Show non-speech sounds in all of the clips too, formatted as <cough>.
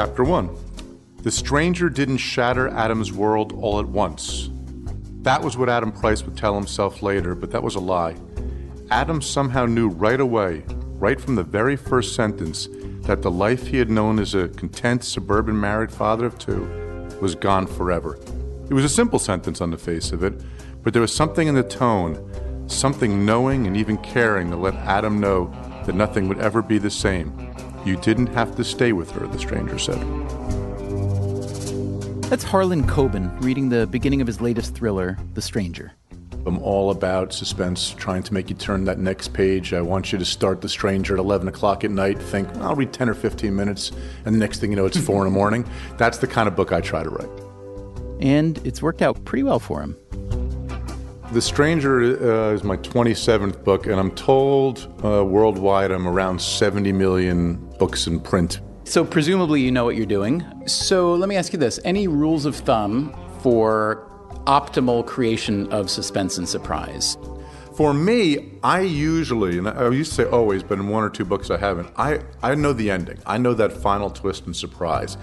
Chapter 1 The stranger didn't shatter Adam's world all at once. That was what Adam Price would tell himself later, but that was a lie. Adam somehow knew right away, right from the very first sentence, that the life he had known as a content suburban married father of two was gone forever. It was a simple sentence on the face of it, but there was something in the tone, something knowing and even caring to let Adam know that nothing would ever be the same. You didn't have to stay with her, the stranger said. That's Harlan Coben reading the beginning of his latest thriller, The Stranger. I'm all about suspense, trying to make you turn that next page. I want you to start The Stranger at 11 o'clock at night, think, I'll read 10 or 15 minutes, and the next thing you know, it's <laughs> 4 in the morning. That's the kind of book I try to write. And it's worked out pretty well for him. The Stranger uh, is my 27th book, and I'm told uh, worldwide I'm around 70 million books in print. So, presumably, you know what you're doing. So, let me ask you this any rules of thumb for optimal creation of suspense and surprise? For me, I usually, and I used to say always, but in one or two books I haven't, I, I know the ending. I know that final twist and surprise.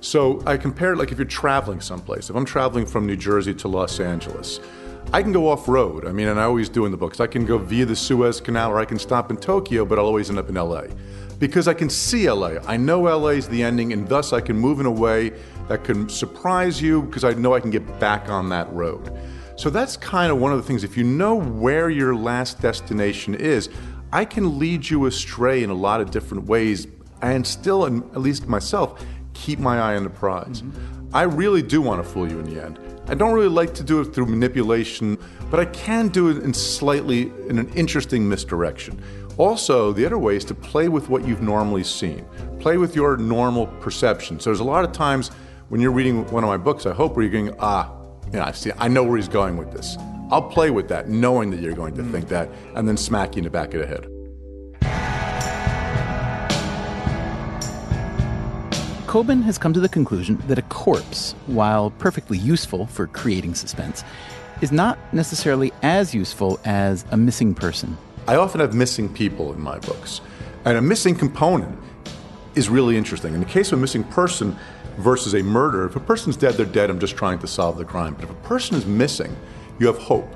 So I compare it like if you're traveling someplace. If I'm traveling from New Jersey to Los Angeles, I can go off road. I mean, and I always do in the books. I can go via the Suez Canal or I can stop in Tokyo, but I'll always end up in LA. Because I can see LA. I know LA is the ending, and thus I can move in a way that can surprise you because I know I can get back on that road. So that's kind of one of the things. If you know where your last destination is, I can lead you astray in a lot of different ways and still, at least myself, keep my eye on the prize. Mm-hmm. I really do want to fool you in the end. I don't really like to do it through manipulation, but I can do it in slightly in an interesting misdirection. Also, the other way is to play with what you've normally seen. Play with your normal perception. So there's a lot of times when you're reading one of my books, I hope where you're going, ah, you know, I see I know where he's going with this. I'll play with that, knowing that you're going to think that, and then smack you in the back of the head. Coben has come to the conclusion that a corpse, while perfectly useful for creating suspense, is not necessarily as useful as a missing person. I often have missing people in my books, and a missing component is really interesting. In the case of a missing person versus a murder, if a person's dead, they're dead. I'm just trying to solve the crime. But if a person is missing, you have hope.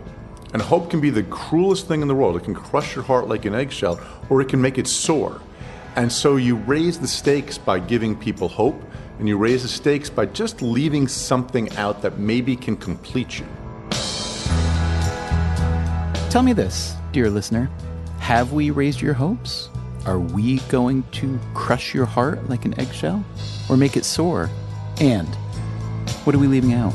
And hope can be the cruelest thing in the world. It can crush your heart like an eggshell, or it can make it soar. And so you raise the stakes by giving people hope, and you raise the stakes by just leaving something out that maybe can complete you. Tell me this, dear listener. Have we raised your hopes? Are we going to crush your heart like an eggshell or make it sore? And what are we leaving out?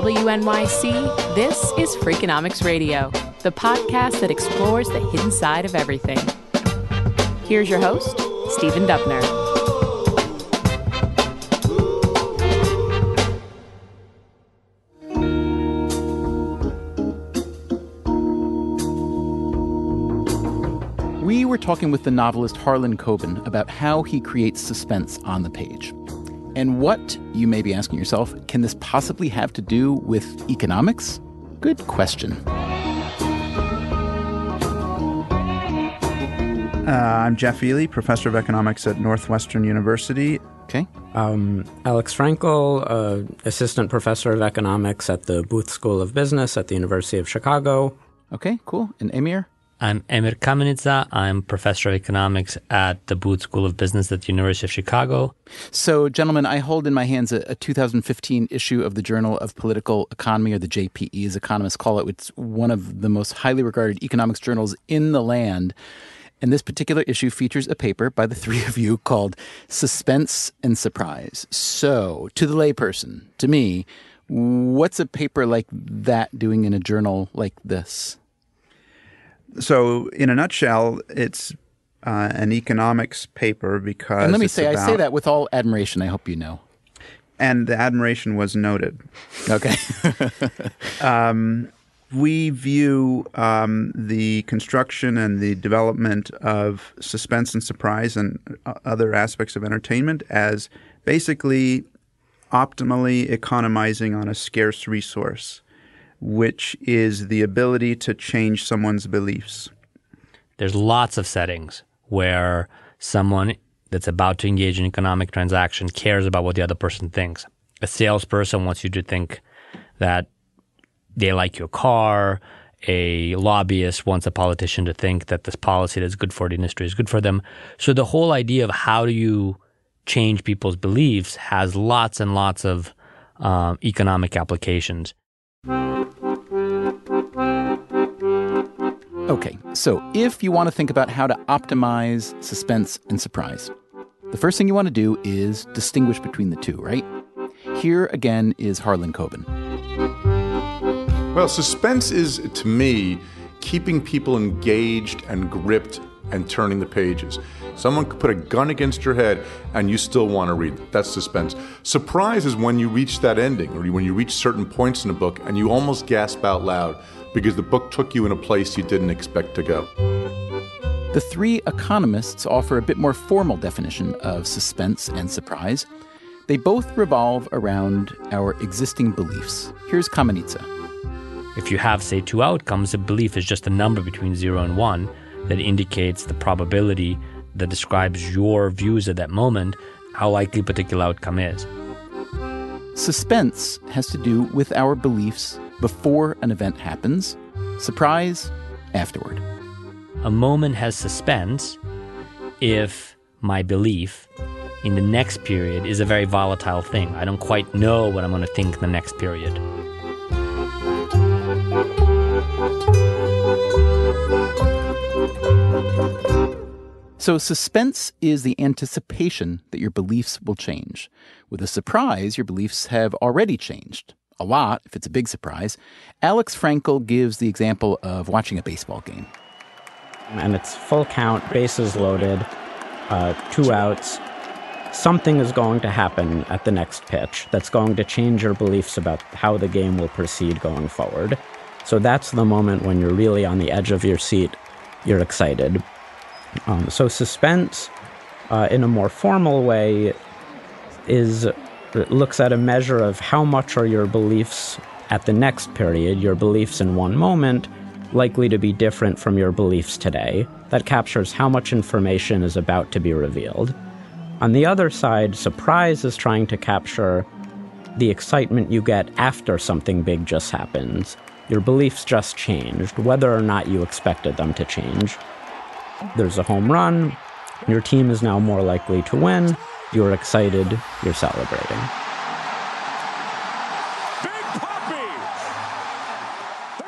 WNYC, this is Freakonomics Radio, the podcast that explores the hidden side of everything. Here's your host, Stephen Dubner. We were talking with the novelist Harlan Coben about how he creates suspense on the page. And what, you may be asking yourself, can this possibly have to do with economics? Good question. Uh, I'm Jeff Ely, professor of economics at Northwestern University. Okay. Um, Alex Frankel, uh, assistant professor of economics at the Booth School of Business at the University of Chicago. Okay, cool. And Emir? I'm Emir Kamenica. I'm professor of economics at the Booth School of Business at the University of Chicago. So, gentlemen, I hold in my hands a, a 2015 issue of the Journal of Political Economy, or the JPE, as economists call it. It's one of the most highly regarded economics journals in the land. And this particular issue features a paper by the three of you called Suspense and Surprise. So, to the layperson, to me, what's a paper like that doing in a journal like this? So, in a nutshell, it's uh, an economics paper because. And let me say, about, I say that with all admiration. I hope you know. And the admiration was noted. Okay. <laughs> <laughs> um, we view um, the construction and the development of suspense and surprise and uh, other aspects of entertainment as basically optimally economizing on a scarce resource, which is the ability to change someone's beliefs. There's lots of settings where someone that's about to engage in economic transaction cares about what the other person thinks. A salesperson wants you to think that they like your car. A lobbyist wants a politician to think that this policy that's good for the industry is good for them. So the whole idea of how do you change people's beliefs has lots and lots of um, economic applications. Okay, so if you want to think about how to optimize suspense and surprise, the first thing you want to do is distinguish between the two, right? Here again is Harlan Coben. Well, suspense is, to me, keeping people engaged and gripped and turning the pages. Someone could put a gun against your head and you still want to read. That's suspense. Surprise is when you reach that ending or when you reach certain points in a book and you almost gasp out loud because the book took you in a place you didn't expect to go. The three economists offer a bit more formal definition of suspense and surprise. They both revolve around our existing beliefs. Here's Kamenica. If you have, say, two outcomes, a belief is just a number between zero and one that indicates the probability that describes your views at that moment, how likely a particular outcome is. Suspense has to do with our beliefs before an event happens, surprise afterward. A moment has suspense if my belief in the next period is a very volatile thing. I don't quite know what I'm going to think in the next period. So, suspense is the anticipation that your beliefs will change. With a surprise, your beliefs have already changed. A lot, if it's a big surprise. Alex Frankel gives the example of watching a baseball game. And it's full count, bases loaded, uh, two outs. Something is going to happen at the next pitch that's going to change your beliefs about how the game will proceed going forward. So that's the moment when you're really on the edge of your seat, you're excited. Um, so suspense, uh, in a more formal way, is looks at a measure of how much are your beliefs at the next period, your beliefs in one moment, likely to be different from your beliefs today. That captures how much information is about to be revealed. On the other side, surprise is trying to capture the excitement you get after something big just happens. Your beliefs just changed, whether or not you expected them to change. There's a home run, your team is now more likely to win, you're excited, you're celebrating.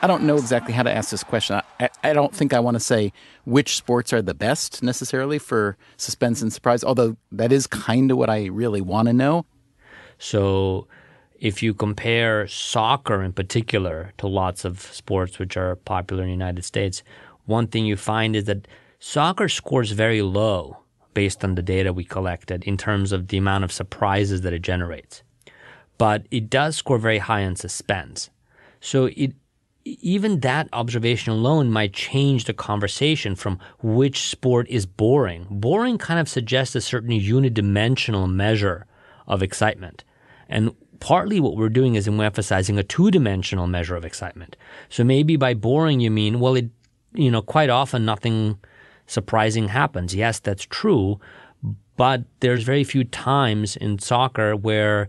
I don't know exactly how to ask this question. I, I don't think I want to say which sports are the best necessarily for suspense and surprise, although that is kind of what I really want to know. So if you compare soccer in particular to lots of sports which are popular in the United States, one thing you find is that soccer scores very low based on the data we collected in terms of the amount of surprises that it generates. But it does score very high on suspense. So it even that observation alone might change the conversation from which sport is boring. Boring kind of suggests a certain unidimensional measure of excitement. And partly what we're doing is we're emphasizing a two-dimensional measure of excitement. So maybe by boring you mean, well, it, you know, quite often nothing surprising happens. Yes, that's true, but there's very few times in soccer where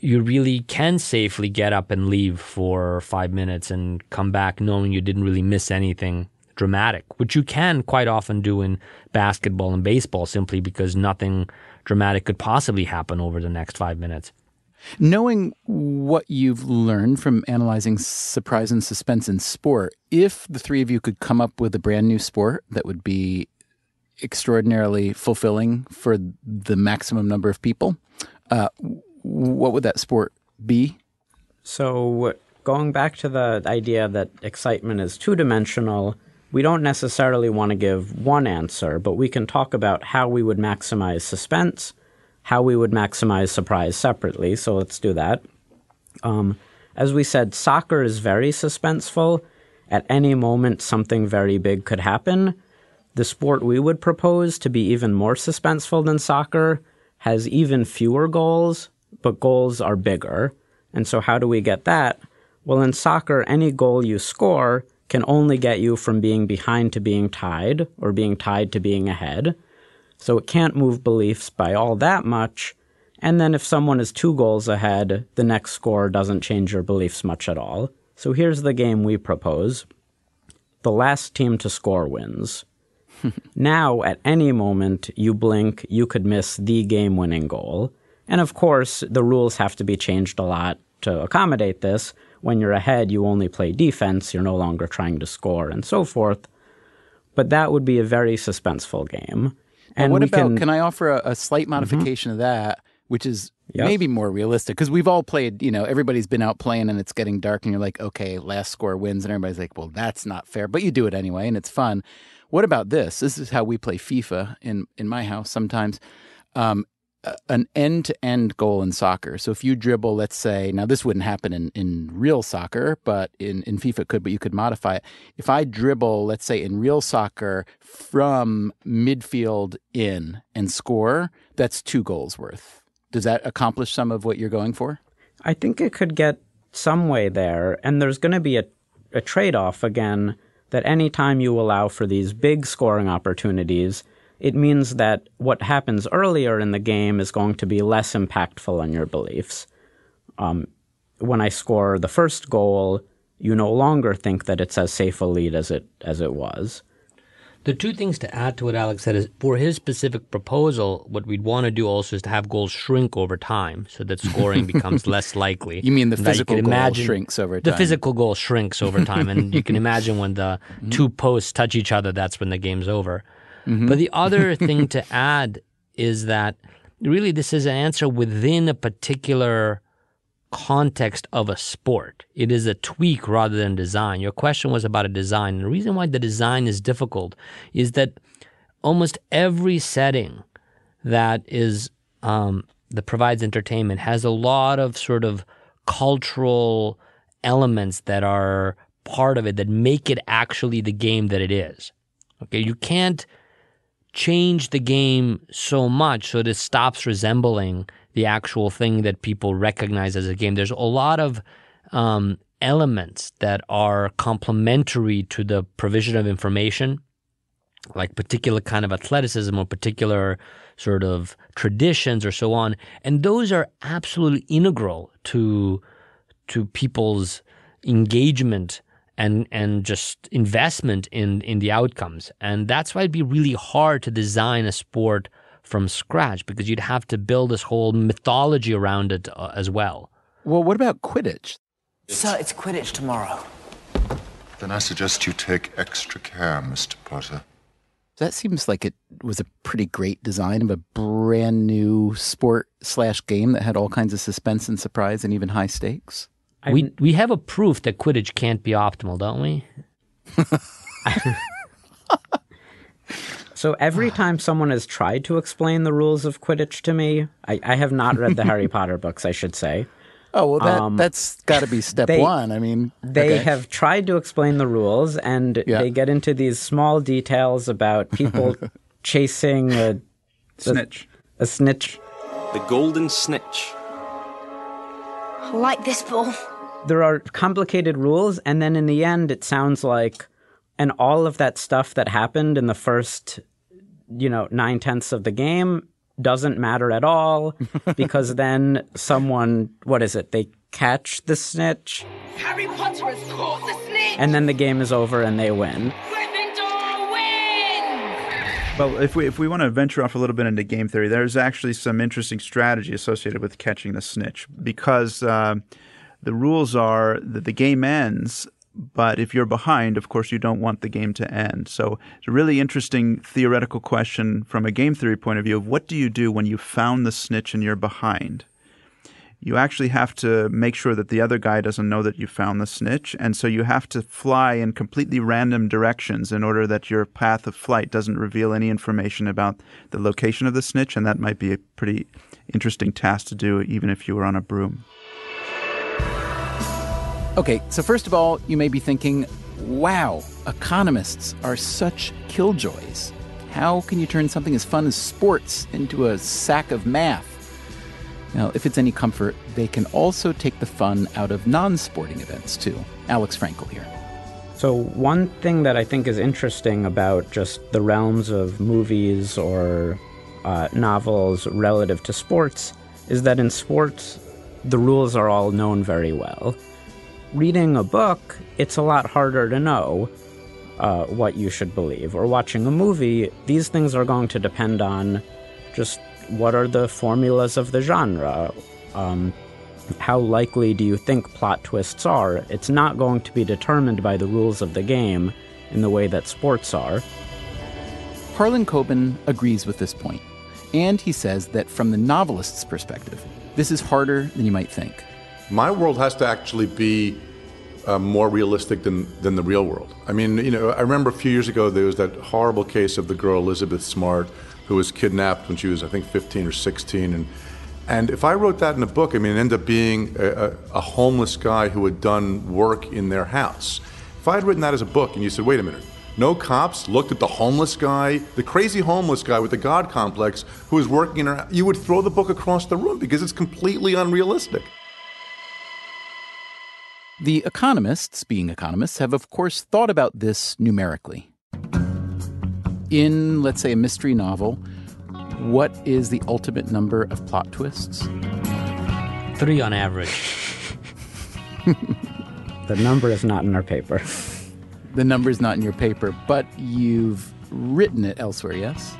you really can safely get up and leave for five minutes and come back knowing you didn't really miss anything dramatic, which you can quite often do in basketball and baseball simply because nothing dramatic could possibly happen over the next five minutes. Knowing what you've learned from analyzing surprise and suspense in sport, if the three of you could come up with a brand new sport that would be extraordinarily fulfilling for the maximum number of people, uh, what would that sport be? So, going back to the idea that excitement is two dimensional, we don't necessarily want to give one answer, but we can talk about how we would maximize suspense, how we would maximize surprise separately. So, let's do that. Um, as we said, soccer is very suspenseful. At any moment, something very big could happen. The sport we would propose to be even more suspenseful than soccer has even fewer goals, but goals are bigger. And so, how do we get that? Well, in soccer, any goal you score can only get you from being behind to being tied or being tied to being ahead. So, it can't move beliefs by all that much. And then, if someone is two goals ahead, the next score doesn't change your beliefs much at all. So, here's the game we propose the last team to score wins. <laughs> now, at any moment you blink, you could miss the game winning goal. And of course, the rules have to be changed a lot to accommodate this. When you're ahead, you only play defense, you're no longer trying to score, and so forth. But that would be a very suspenseful game. And well, what about, can, can, I offer a, a slight mm-hmm. modification mm-hmm. of that, which is maybe more realistic? Because we've all played, you know, everybody's been out playing and it's getting dark, and you're like, okay, last score wins. And everybody's like, well, that's not fair. But you do it anyway, and it's fun. What about this? This is how we play FIFA in, in my house sometimes. Um, an end to end goal in soccer. So if you dribble, let's say, now this wouldn't happen in, in real soccer, but in, in FIFA it could, but you could modify it. If I dribble, let's say in real soccer from midfield in and score, that's two goals worth. Does that accomplish some of what you're going for? I think it could get some way there. And there's going to be a, a trade off again that anytime you allow for these big scoring opportunities, it means that what happens earlier in the game is going to be less impactful on your beliefs. Um, when I score the first goal, you no longer think that it's as safe a lead as it as it was. The two things to add to what Alex said is for his specific proposal, what we'd want to do also is to have goals shrink over time so that scoring becomes <laughs> less likely. You mean the physical goal imagine, shrinks over time? The physical goal shrinks over time. and you can <laughs> imagine when the mm-hmm. two posts touch each other, that's when the game's over. Mm-hmm. But the other <laughs> thing to add is that really this is an answer within a particular context of a sport. It is a tweak rather than design. Your question was about a design. The reason why the design is difficult is that almost every setting that is um, that provides entertainment has a lot of sort of cultural elements that are part of it that make it actually the game that it is. Okay, you can't change the game so much so that it stops resembling the actual thing that people recognize as a game. There's a lot of um, elements that are complementary to the provision of information, like particular kind of athleticism or particular sort of traditions or so on, and those are absolutely integral to to people's engagement and and just investment in in the outcomes. And that's why it'd be really hard to design a sport from scratch because you'd have to build this whole mythology around it uh, as well. Well, what about Quidditch? Sir, it's Quidditch tomorrow. Then I suggest you take extra care, Mr. Potter. that seems like it was a pretty great design of a brand new sport slash game that had all kinds of suspense and surprise and even high stakes. We we have a proof that Quidditch can't be optimal, don't we? So every time someone has tried to explain the rules of Quidditch to me, I, I have not read the Harry <laughs> Potter books, I should say. Oh well, that Um, that's got to be step they- one. I mean, They okay. have tried to explain the rules, and Yeah. they get into these small details about people <laughs> chasing a, Snitch. a snitch. The Golden Snitch. I like this ball. There are complicated rules, and then in the end, it sounds like, and all of that stuff that happened in the first, you know, nine tenths of the game doesn't matter at all <laughs> because then someone, what is it? They catch the snitch, Harry Potter has caught the snitch. and then the game is over and they win. Well, if we if we want to venture off a little bit into game theory, there's actually some interesting strategy associated with catching the snitch because uh, the rules are that the game ends, but if you're behind, of course, you don't want the game to end. So it's a really interesting theoretical question from a game theory point of view of what do you do when you found the snitch and you're behind. You actually have to make sure that the other guy doesn't know that you found the snitch. And so you have to fly in completely random directions in order that your path of flight doesn't reveal any information about the location of the snitch. And that might be a pretty interesting task to do, even if you were on a broom. Okay, so first of all, you may be thinking, wow, economists are such killjoys. How can you turn something as fun as sports into a sack of math? Now, if it's any comfort, they can also take the fun out of non sporting events, too. Alex Frankel here. So, one thing that I think is interesting about just the realms of movies or uh, novels relative to sports is that in sports, the rules are all known very well. Reading a book, it's a lot harder to know uh, what you should believe. Or watching a movie, these things are going to depend on just what are the formulas of the genre. Um, how likely do you think plot twists are? It's not going to be determined by the rules of the game in the way that sports are. Harlan Coben agrees with this point, and he says that from the novelist's perspective, this is harder than you might think. My world has to actually be uh, more realistic than, than the real world. I mean, you know, I remember a few years ago there was that horrible case of the girl Elizabeth Smart who was kidnapped when she was, I think, 15 or 16. And, and if I wrote that in a book, I mean, it ended up being a, a, a homeless guy who had done work in their house. If I had written that as a book and you said, wait a minute, no cops looked at the homeless guy, the crazy homeless guy with the God complex who was working in her, you would throw the book across the room because it's completely unrealistic. The economists, being economists, have of course thought about this numerically. In, let's say, a mystery novel, what is the ultimate number of plot twists? Three on average. <laughs> The number is not in our paper. The number is not in your paper, but you've written it elsewhere, yes?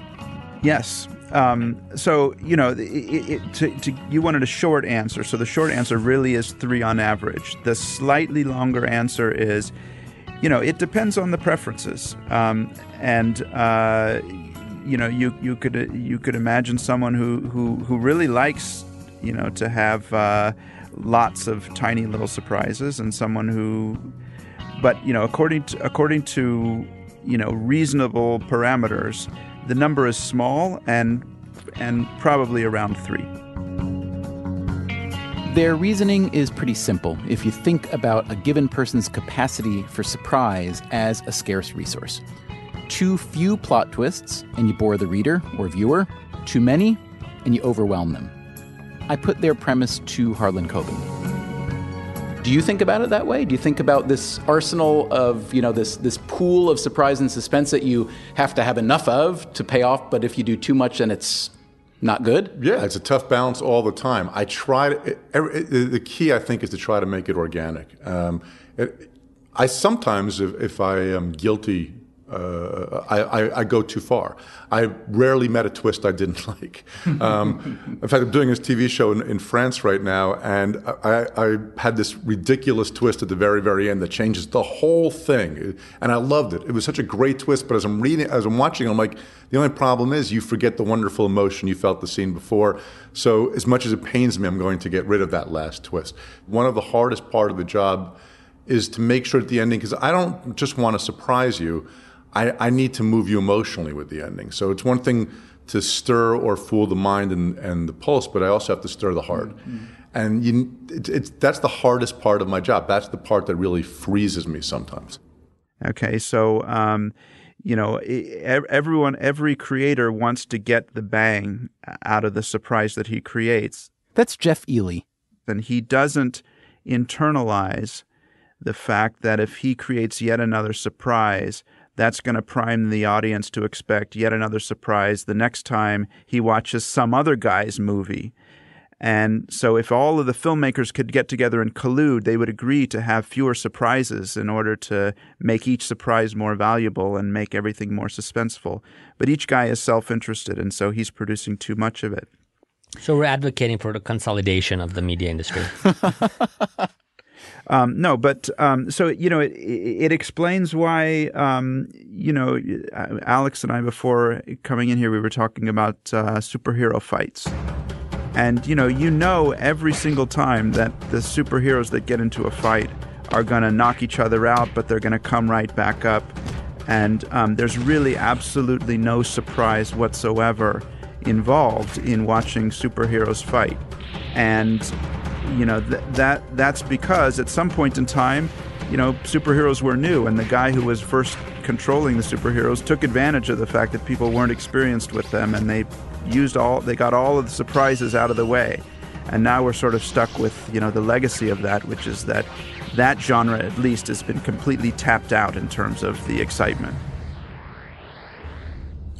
Yes. Um, so you know, it, it, to, to, you wanted a short answer. So the short answer really is three on average. The slightly longer answer is, you know, it depends on the preferences. Um, and uh, you know, you you could you could imagine someone who who who really likes, you know, to have uh, lots of tiny little surprises, and someone who, but you know, according to according to you know reasonable parameters the number is small and and probably around three. Their reasoning is pretty simple if you think about a given person's capacity for surprise as a scarce resource. Too few plot twists, and you bore the reader or viewer. Too many, and you overwhelm them. I put their premise to Harlan Coben. Do you think about it that way? Do you think about this arsenal of, you know, this this pool of surprise and suspense that you have to have enough of to pay off, but if you do too much then it's not good? Yeah, it's a tough balance all the time. I try to, every, the key I think is to try to make it organic. Um, it, I sometimes, if, if I am guilty uh, I, I, I, go too far. I rarely met a twist I didn't <laughs> like. Um, in fact, I'm doing this TV show in, in France right now, and I, I, had this ridiculous twist at the very, very end that changes the whole thing, and I loved it. It was such a great twist. But as I'm reading, as I'm watching, I'm like, the only problem is you forget the wonderful emotion you felt the scene before. So as much as it pains me, I'm going to get rid of that last twist. One of the hardest part of the job is to make sure at the ending, because I don't just want to surprise you. I, I need to move you emotionally with the ending. So it's one thing to stir or fool the mind and, and the pulse, but I also have to stir the heart. Mm-hmm. And you, it, it's, that's the hardest part of my job. That's the part that really freezes me sometimes. Okay, so um, you know, everyone, every creator wants to get the bang out of the surprise that he creates. That's Jeff Ely. And he doesn't internalize the fact that if he creates yet another surprise, that's going to prime the audience to expect yet another surprise the next time he watches some other guy's movie. And so, if all of the filmmakers could get together and collude, they would agree to have fewer surprises in order to make each surprise more valuable and make everything more suspenseful. But each guy is self interested, and so he's producing too much of it. So, we're advocating for the consolidation of the media industry. <laughs> Um, no, but um, so you know, it, it explains why um, you know Alex and I before coming in here we were talking about uh, superhero fights, and you know, you know every single time that the superheroes that get into a fight are to knock each other out, but they're to come right back up, and um, there's really absolutely no surprise whatsoever involved in watching superheroes fight, and you know th- that that's because at some point in time you know superheroes were new and the guy who was first controlling the superheroes took advantage of the fact that people weren't experienced with them and they used all they got all of the surprises out of the way. And now we're sort of stuck with you know the legacy of that which is that that genre at least has been completely tapped out in terms of the excitement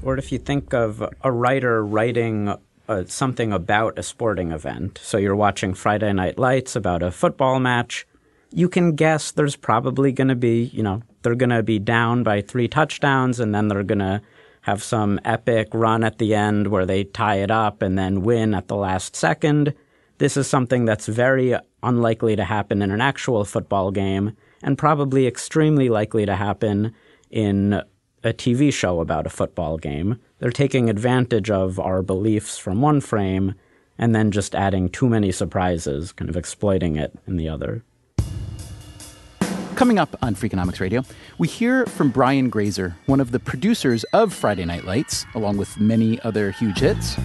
or if you think of a writer writing uh, something about a sporting event. So you're watching Friday Night Lights about a football match. You can guess there's probably going to be, you know, they're going to be down by three touchdowns and then they're going to have some epic run at the end where they tie it up and then win at the last second. This is something that's very unlikely to happen in an actual football game and probably extremely likely to happen in a TV show about a football game. They're taking advantage of our beliefs from one frame and then just adding too many surprises, kind of exploiting it in the other. Coming up on Freakonomics Radio, we hear from Brian Grazer, one of the producers of Friday Night Lights, along with many other huge hits.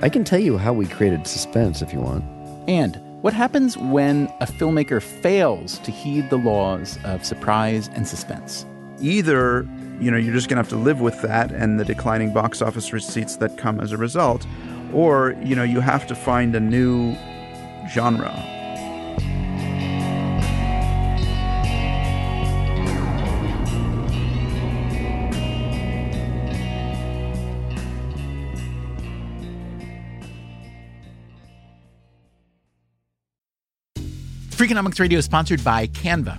I can tell you how we created suspense if you want. And what happens when a filmmaker fails to heed the laws of surprise and suspense? Either you know you're just going to have to live with that and the declining box office receipts that come as a result or you know you have to find a new genre Freakonomics Radio is sponsored by Canva.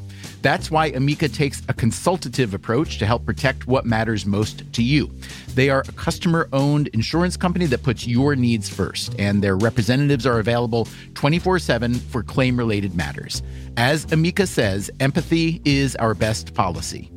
That's why Amica takes a consultative approach to help protect what matters most to you. They are a customer owned insurance company that puts your needs first, and their representatives are available 24 7 for claim related matters. As Amica says, empathy is our best policy.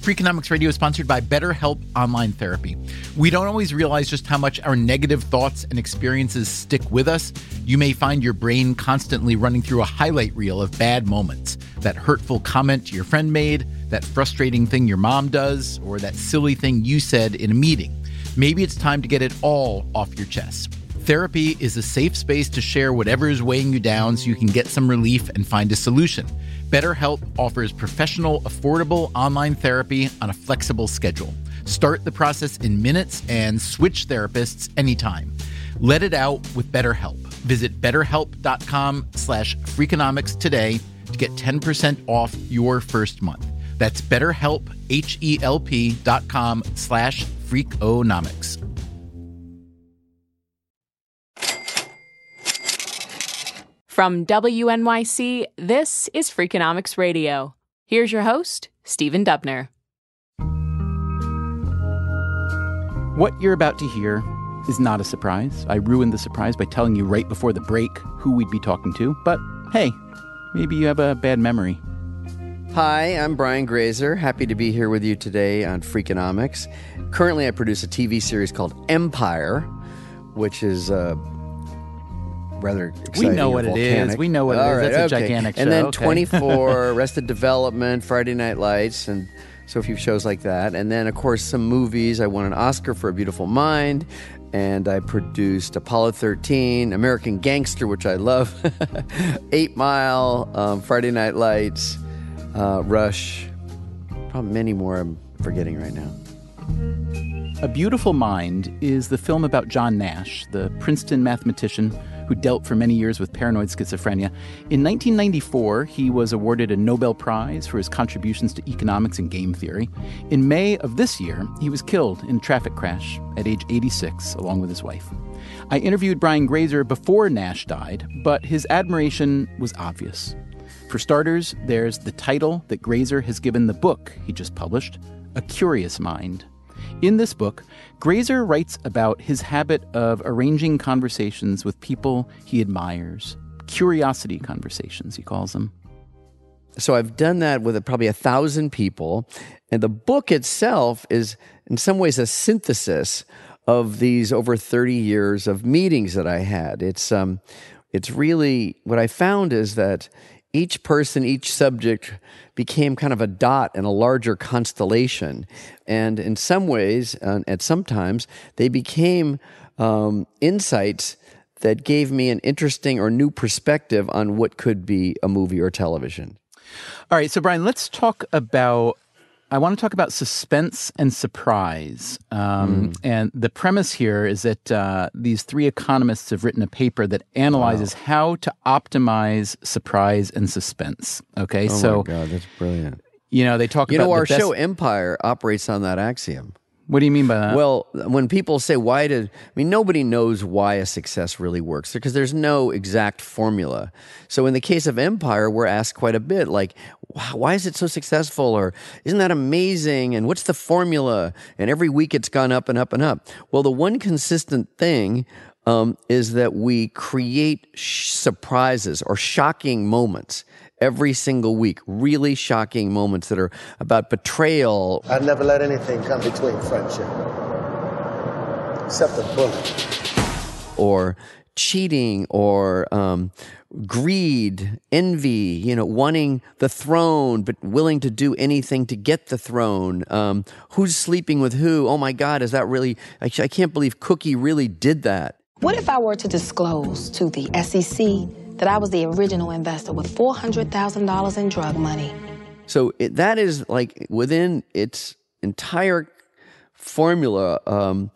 Freakonomics Radio is sponsored by BetterHelp Online Therapy. We don't always realize just how much our negative thoughts and experiences stick with us. You may find your brain constantly running through a highlight reel of bad moments that hurtful comment your friend made, that frustrating thing your mom does, or that silly thing you said in a meeting. Maybe it's time to get it all off your chest. Therapy is a safe space to share whatever is weighing you down so you can get some relief and find a solution. BetterHelp offers professional, affordable online therapy on a flexible schedule. Start the process in minutes and switch therapists anytime. Let it out with BetterHelp. Visit betterhelp.com slash freakonomics today to get 10% off your first month. That's betterhelp, H-E-L-P dot com slash freakonomics. From WNYC, this is Freakonomics Radio. Here's your host, Stephen Dubner. What you're about to hear is not a surprise. I ruined the surprise by telling you right before the break who we'd be talking to, but hey, maybe you have a bad memory. Hi, I'm Brian Grazer. Happy to be here with you today on Freakonomics. Currently, I produce a TV series called Empire, which is uh, rather. We know what it is. We know what it All is. right, That's a okay. gigantic And then Okay. 24, <laughs> Arrested Development, Friday Night Lights, and so a few shows like that. And then, of course, some movies. I won an Oscar for A Beautiful Mind, and I produced Apollo 13, American Gangster, which I love, <laughs> Eight Mile, um, Friday Night Lights, uh, Rush, probably many more I'm forgetting right now. A Beautiful Mind is the film about John Nash, the Princeton mathematician who dealt for many years with paranoid schizophrenia. In 1994, he was awarded a Nobel Prize for his contributions to economics and game theory. In May of this year, he was killed in a traffic crash at age 86, along with his wife. I interviewed Brian Grazer before Nash died, but his admiration was obvious. For starters, there's the title that Grazer has given the book he just published, A Curious Mind. In this book, Grazer writes about his habit of arranging conversations with people he admires. Curiosity conversations, he calls them. So I've done that with probably a thousand people. And the book itself is, in some ways, a synthesis of these over 30 years of meetings that I had. It's, um, it's really what I found is that each person, each subject became kind of a dot in a larger constellation. And in some ways, uh, at some times, they became um, insights that gave me an interesting or new perspective on what could be a movie or television. All right, so Brian, let's talk about. I want to talk about suspense and surprise. Um, And the premise here is that uh, these three economists have written a paper that analyzes how to optimize surprise and suspense. Okay, Oh so my God, that's brilliant. you know they talk about You know, our best- show Empire operates on that axiom. What do you mean by that? Well, when people say why did I mean nobody knows why a success really works because there's no exact formula. So in the case of Empire, we're asked quite a bit like why is it so successful or isn't that amazing and what's the formula? And every week it's gone up and up and up. Well, the one consistent thing um, is that we create sh- surprises or shocking moments every single week. Really shocking moments that are about betrayal, I'd never let anything come between friendship. Except a bullet. or cheating or um, greed, envy, you know, wanting the throne but willing to do anything to get the throne. Um, who's sleeping with who? Oh my God, is that really? I, I can't believe Cookie really did that. What if I were to disclose to the SEC that I was the original investor with $400,000 in drug money? So it, that is like within its entire formula um,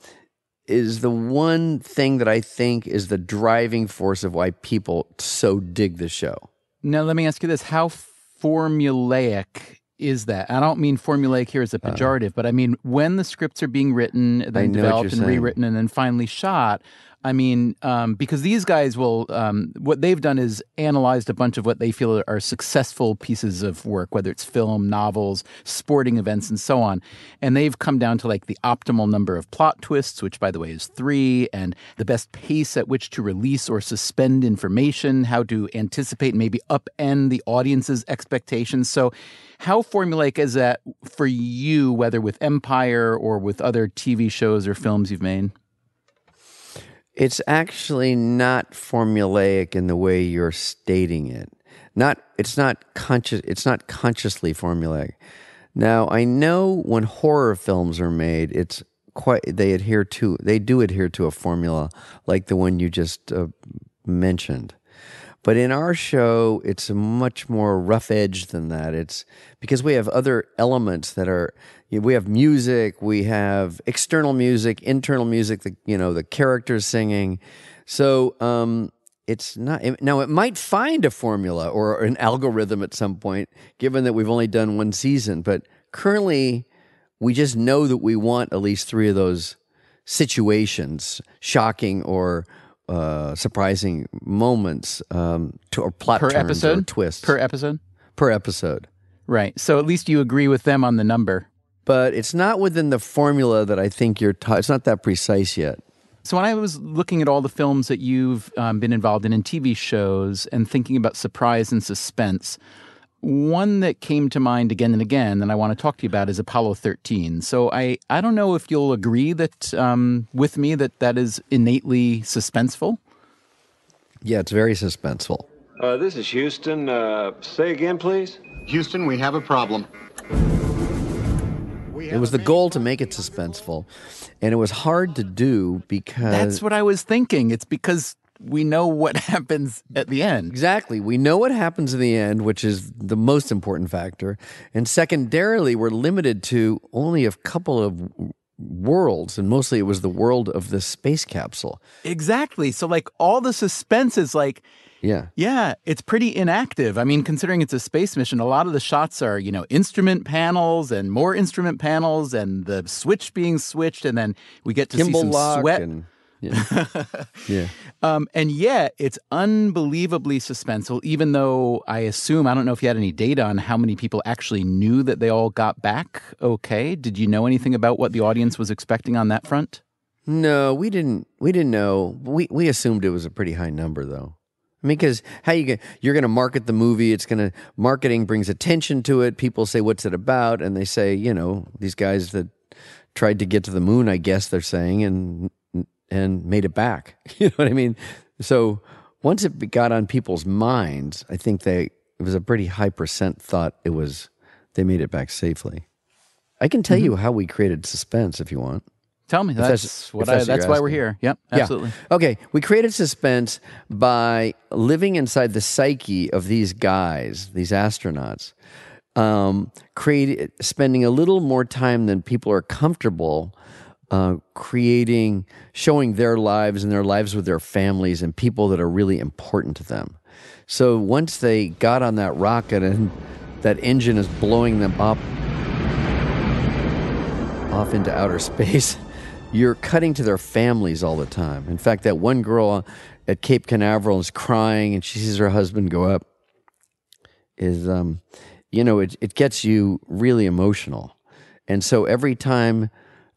is the one thing that I think is the driving force of why people so dig the show. Now, let me ask you this: How formulaic is that? I don't mean formulaic here as a pejorative, but I mean when the scripts are being written, Uh, I then developed and saying. rewritten, and then finally shot. I mean, um, because these guys will, um, what they've done is analyzed a bunch of what they feel are successful pieces of work, whether it's film, novels, sporting events, and so on. And they've come down to like the optimal number of plot twists, which by the way is three, and the best pace at which to release or suspend information, how to anticipate and maybe upend the audience's expectations. So, how formulaic is that for you, whether with Empire or with other TV shows or films you've made? It's actually not formulaic in the way you're stating it. Not it's not conscious it's not consciously formulaic. Now, I know when horror films are made, it's quite they adhere to they do adhere to a formula like the one you just uh, mentioned. But in our show, it's much more rough edged than that. It's because we have other elements that are, we have music, we have external music, internal music, the, you know, the characters singing. So, um, it's not now it might find a formula or an algorithm at some point given that we've only done one season but currently we just know that we want at least three of those situations shocking or uh, surprising moments um, to, or plot per turns episode or twists per episode per episode. Right. So at least you agree with them on the number. But it's not within the formula that I think you're. Ta- it's not that precise yet. So when I was looking at all the films that you've um, been involved in in TV shows and thinking about surprise and suspense, one that came to mind again and again, and I want to talk to you about, is Apollo 13. So I, I don't know if you'll agree that um, with me that that is innately suspenseful. Yeah, it's very suspenseful. Uh, this is Houston. Uh, say again, please. Houston, we have a problem. It was the goal to make it suspenseful, and it was hard to do because That's what I was thinking. It's because we know what <laughs> happens at the end. Exactly. We know what happens in the end, which is the most important factor. And secondarily, we're limited to only a couple of worlds, and mostly it was the world of the space capsule. Exactly. So, like, all the suspense is like, Yeah. yeah, it's pretty inactive. I mean, considering it's a space mission, a lot of the shots are, you know, instrument panels and more instrument panels and the switch being switched. And then we get to see Gimbal some sweat. and yeah. <laughs> yeah. Um, and yet, it's unbelievably suspenseful, even though I assume, I don't know if you had any data on how many people actually knew that they all got back okay. Did you know anything about what the audience was expecting on that front? No, we didn't. We didn't know. We we assumed it was a pretty high number, though. I mean, because how you get, you're going to market the movie? It's going to marketing brings attention to it. People say, "What's it about?" And they say, you know, these guys that tried to get to the moon. I guess they're saying, and and made it back. <laughs> You know what I mean? So once it got on people's minds, I think they it was a pretty high percent thought it was they made it back safely. I can tell you how we created suspense if you want. Tell me. That's, if what I, you're that's why we're here. Yep, Yeah. absolutely. Okay, we created suspense by living inside the psyche of these guys, these astronauts, um, create, spending a little more time than people are comfortable uh, creating, showing their lives and their lives with their families and people that are really important to them. So once they got on that rocket and that engine is blowing them up off into outer <laughs> space, you're cutting to their families all the time. In fact, that one girl at Cape Canaveral is crying and she sees her husband go up. Is um, you know, it it gets you really emotional, and so every time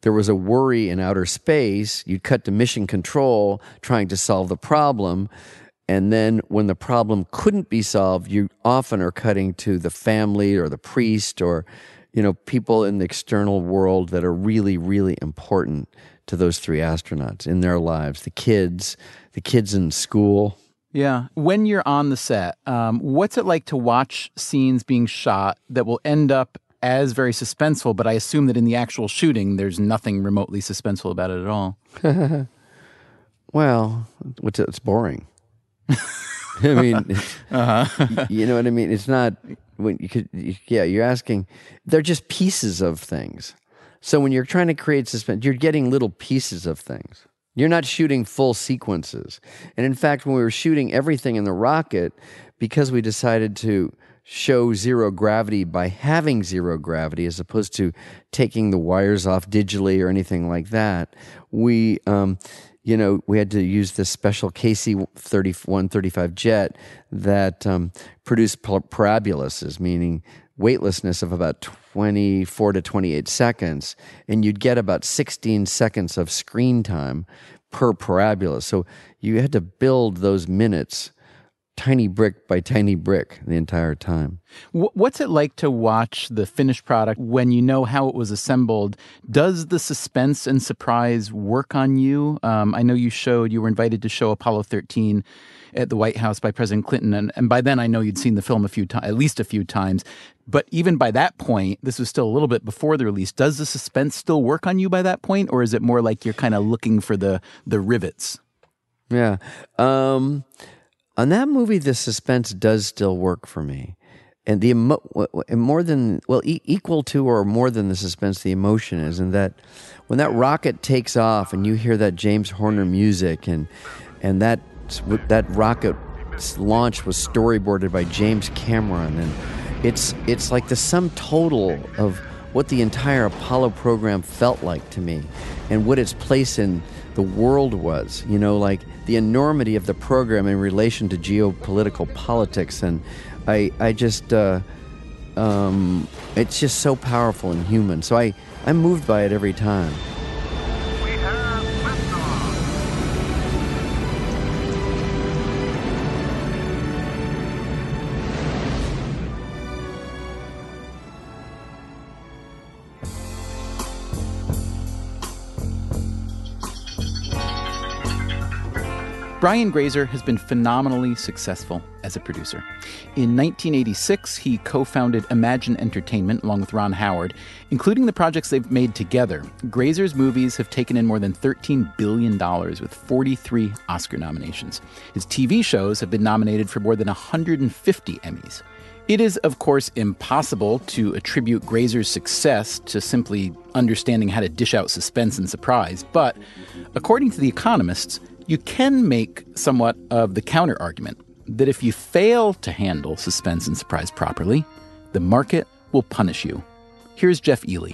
there was a worry in outer space, you'd cut to mission control trying to solve the problem. And then when the problem couldn't be solved, you often are cutting to the family or the priest or, you know, people in the external world that are really, really important to those three astronauts in their lives. The kids, the kids in school. Yeah. When you're on the set, um, what's it like to watch scenes being shot that will end up as very suspenseful, but I assume that in the actual shooting, there's nothing remotely suspenseful about it at all. <laughs> well, it's boring. <laughs> I mean, <laughs> Uh-huh. you know what I mean. It's not when you could. Yeah, you're asking. They're just pieces of things. So when you're trying to create suspense, you're getting little pieces of things. You're not shooting full sequences. And in fact, when we were shooting everything in the rocket, because we decided to show zero gravity by having zero gravity as opposed to taking the wires off digitally or anything like that, we, um, you know, we had to use this special KC 3135 jet that um, produced paraboluses, meaning weightlessness of about 24 to 28 seconds. And you'd get about 16 seconds of screen time per parabola. So you had to build those minutes tiny brick by tiny brick the entire time. What's it like to watch the finished product when you know how it was assembled? Does the suspense and surprise work on you? Um, I know you showed, you were invited to show Apollo 13 at the White House by President Clinton. And, and by then I know you'd seen the film a few times, at least a few times. But even by that point, this was still a little bit before the release. Does the suspense still work on you by that point? Or is it more like you're kind of looking for the, the rivets? Yeah. Um, on that movie, the suspense does still work for me, and the emo- more than well, e- equal to or more than the suspense, the emotion is, and that when that rocket takes off and you hear that James Horner music and and that that rocket launch was storyboarded by James Cameron, and it's it's like the sum total of what the entire Apollo program felt like to me, and what its place in the world was. You know, like the enormity of the program in relation to geopolitical politics, and I, I just, uh, um, it's just so powerful and human. So I, I'm moved by it every time. Brian Grazer has been phenomenally successful as a producer. In 1986, he co founded Imagine Entertainment along with Ron Howard, including the projects they've made together. Grazer's movies have taken in more than $13 billion with 43 Oscar nominations. His TV shows have been nominated for more than 150 Emmys. It is, of course, impossible to attribute Grazer's success to simply understanding how to dish out suspense and surprise, but according to The Economists, you can make somewhat of the counter argument that if you fail to handle suspense and surprise properly, the market will punish you. Here's Jeff Ely.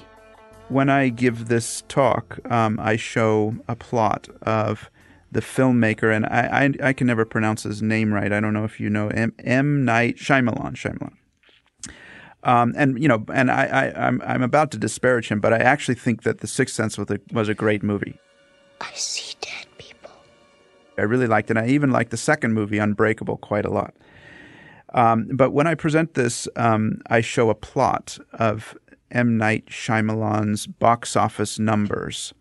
When I give this talk, um, I show a plot of the filmmaker, and I, I, I, can never pronounce his name right. I don't know if you know M. M. Night Shyamalan. Shyamalan. Um, and you know, and I, I, I'm I'm about to disparage him, but I actually think that The Sixth Sense was a, was a great movie. I see dead I really liked it. I even liked the second movie, Unbreakable, quite a lot. Um, but when I present this, um, I show a plot of M. Night Shyamalan's box office numbers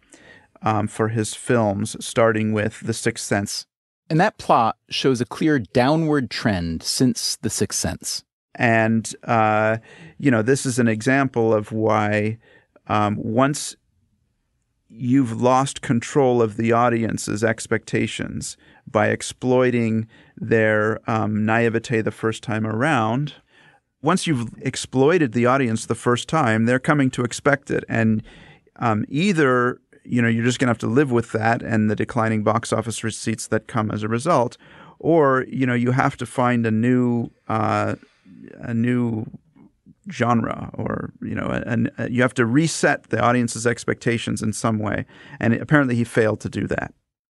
um, for his films, starting with The Sixth Sense. And that plot shows a clear downward trend since The Sixth Sense. And, uh, you know, this is an example of why um, once you've lost control of the audience's expectations by exploiting their um, naivete the first time around. Once you've exploited the audience the first time, they're coming to expect it, and um, either you know you're just going to have to live with that and the declining box office receipts that come as a result, or you know you have to find a new uh, a new genre or you know and uh, you have to reset the audience's expectations in some way. And apparently he failed to do that.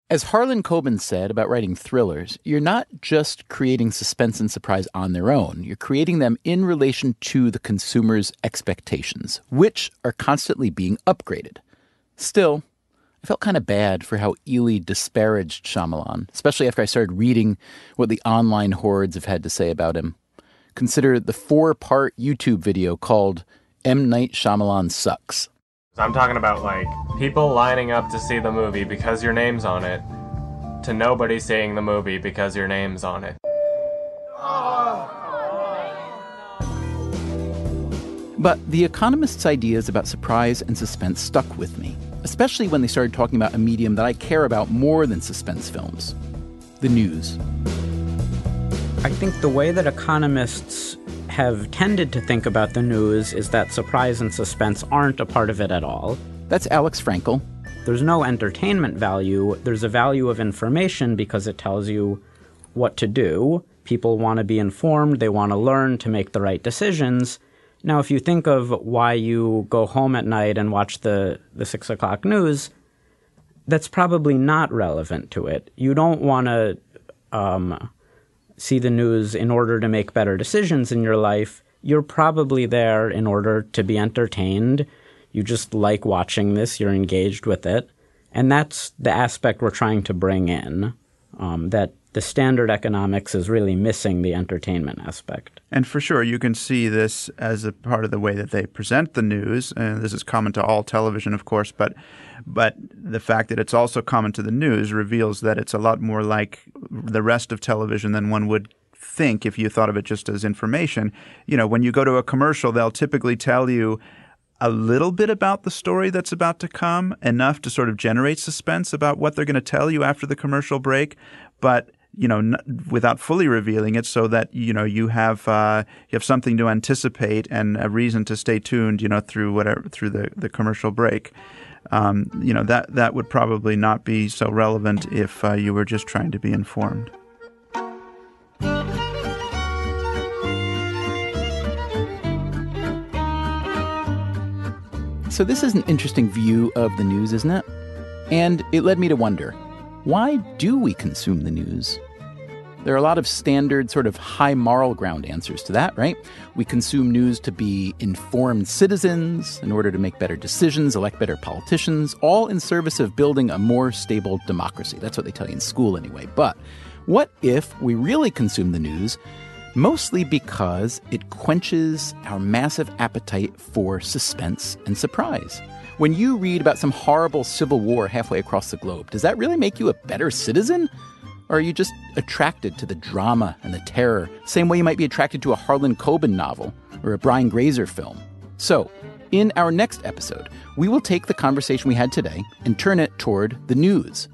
As harlan coben said about writing thrillers you're not just creating suspense and surprise on their own. You're creating them in relation to the consumer's expectations which are constantly being upgraded. Still I felt kind of bad for how Ely disparaged Shyamalan, especially after I started reading what the online hordes have had to say about him consider the four part YouTube video called M. Night Shyamalan Sucks. I'm talking about like people lining up to see the movie because your name's on it, to nobody seeing the movie because your name's on it. But The Economist's ideas about surprise and suspense stuck with me, especially when they started talking about a medium that I care about more than suspense films the news. I think the way that economists have tended to think about the news is that surprise and suspense aren't a part of it at all. That's Alex Frankel. There's no entertainment value, there's a value of information because it tells you what to do. People want to be informed, they want to learn to make the right decisions. Now, if you think of why you go home at night and watch the, the six o'clock news, that's probably not relevant to it. You don't want to um, see the news in order to make better decisions in your life. You're probably there in order to be entertained. You just like watching this, you're engaged with it. And that's the aspect we're trying to bring in um, that the standard economics is really missing the entertainment aspect. And for sure, you can see this as a part of the way that they present the news. And this is common to all television, of course, but but the fact that it's also common to the news reveals that it's a lot more like the rest of television than one would think if you thought of it just as information. You know, when you go to a commercial, they'll typically tell you a little bit about the story that's about to come, enough to sort of generate suspense about what they're going to tell you after the commercial break. But you know, n- without fully revealing it, so that you know you have uh, you have something to anticipate and a reason to stay tuned, you know, through whatever through the, the commercial break. Um, you know that that would probably not be so relevant if uh, you were just trying to be informed. So, this is an interesting view of the news, isn't it? And it led me to wonder why do we consume the news? There are a lot of standard, sort of high moral ground answers to that, right? We consume news to be informed citizens in order to make better decisions, elect better politicians, all in service of building a more stable democracy. That's what they tell you in school, anyway. But what if we really consume the news mostly because it quenches our massive appetite for suspense and surprise? When you read about some horrible civil war halfway across the globe, does that really make you a better citizen? Or are you just attracted to the drama and the terror, same way you might be attracted to a Harlan Coben novel or a Brian Grazer film? So, in our next episode, we will take the conversation we had today and turn it toward the news.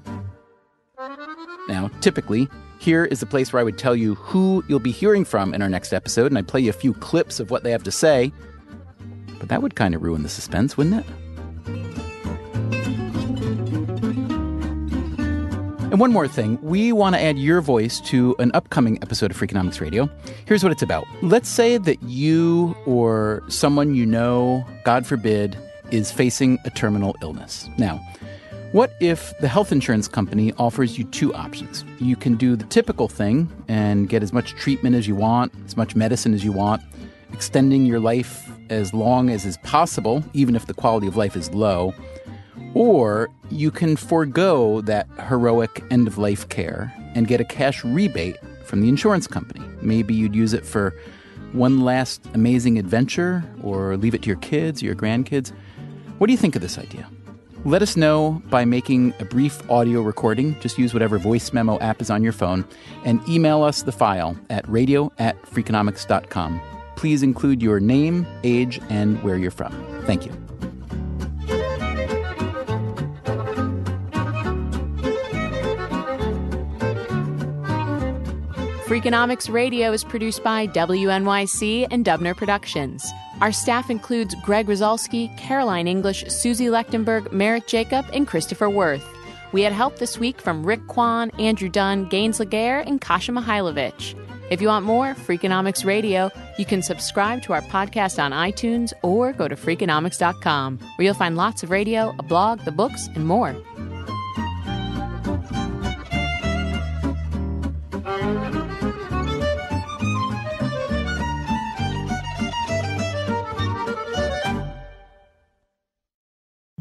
Now, typically, here is the place where I would tell you who you'll be hearing from in our next episode, and I'd play you a few clips of what they have to say. But that would kind of ruin the suspense, wouldn't it? And one more thing, we want to add your voice to an upcoming episode of Freakonomics Radio. Here's what it's about. Let's say that you or someone you know, God forbid, is facing a terminal illness. Now, what if the health insurance company offers you two options? You can do the typical thing and get as much treatment as you want, as much medicine as you want, extending your life as long as is possible, even if the quality of life is low. Or you can forego that heroic end of life care and get a cash rebate from the insurance company. Maybe you'd use it for one last amazing adventure or leave it to your kids your grandkids. What do you think of this idea? Let us know by making a brief audio recording. Just use whatever voice memo app is on your phone and email us the file at radio at freakonomics.com. Please include your name, age, and where you're from. Thank you. Freakonomics Radio is produced by WNYC and Dubner Productions. Our staff includes Greg Rosalsky, Caroline English, Susie Lechtenberg, Merritt Jacob, and Christopher Worth. We had help this week from Rick Kwan, Andrew Dunn, Gaines Laguerre, and Kasia Mihailovic. If you want more Freakonomics Radio, you can subscribe to our podcast on iTunes or go to Freakonomics.com, where you'll find lots of radio, a blog, the books, and more.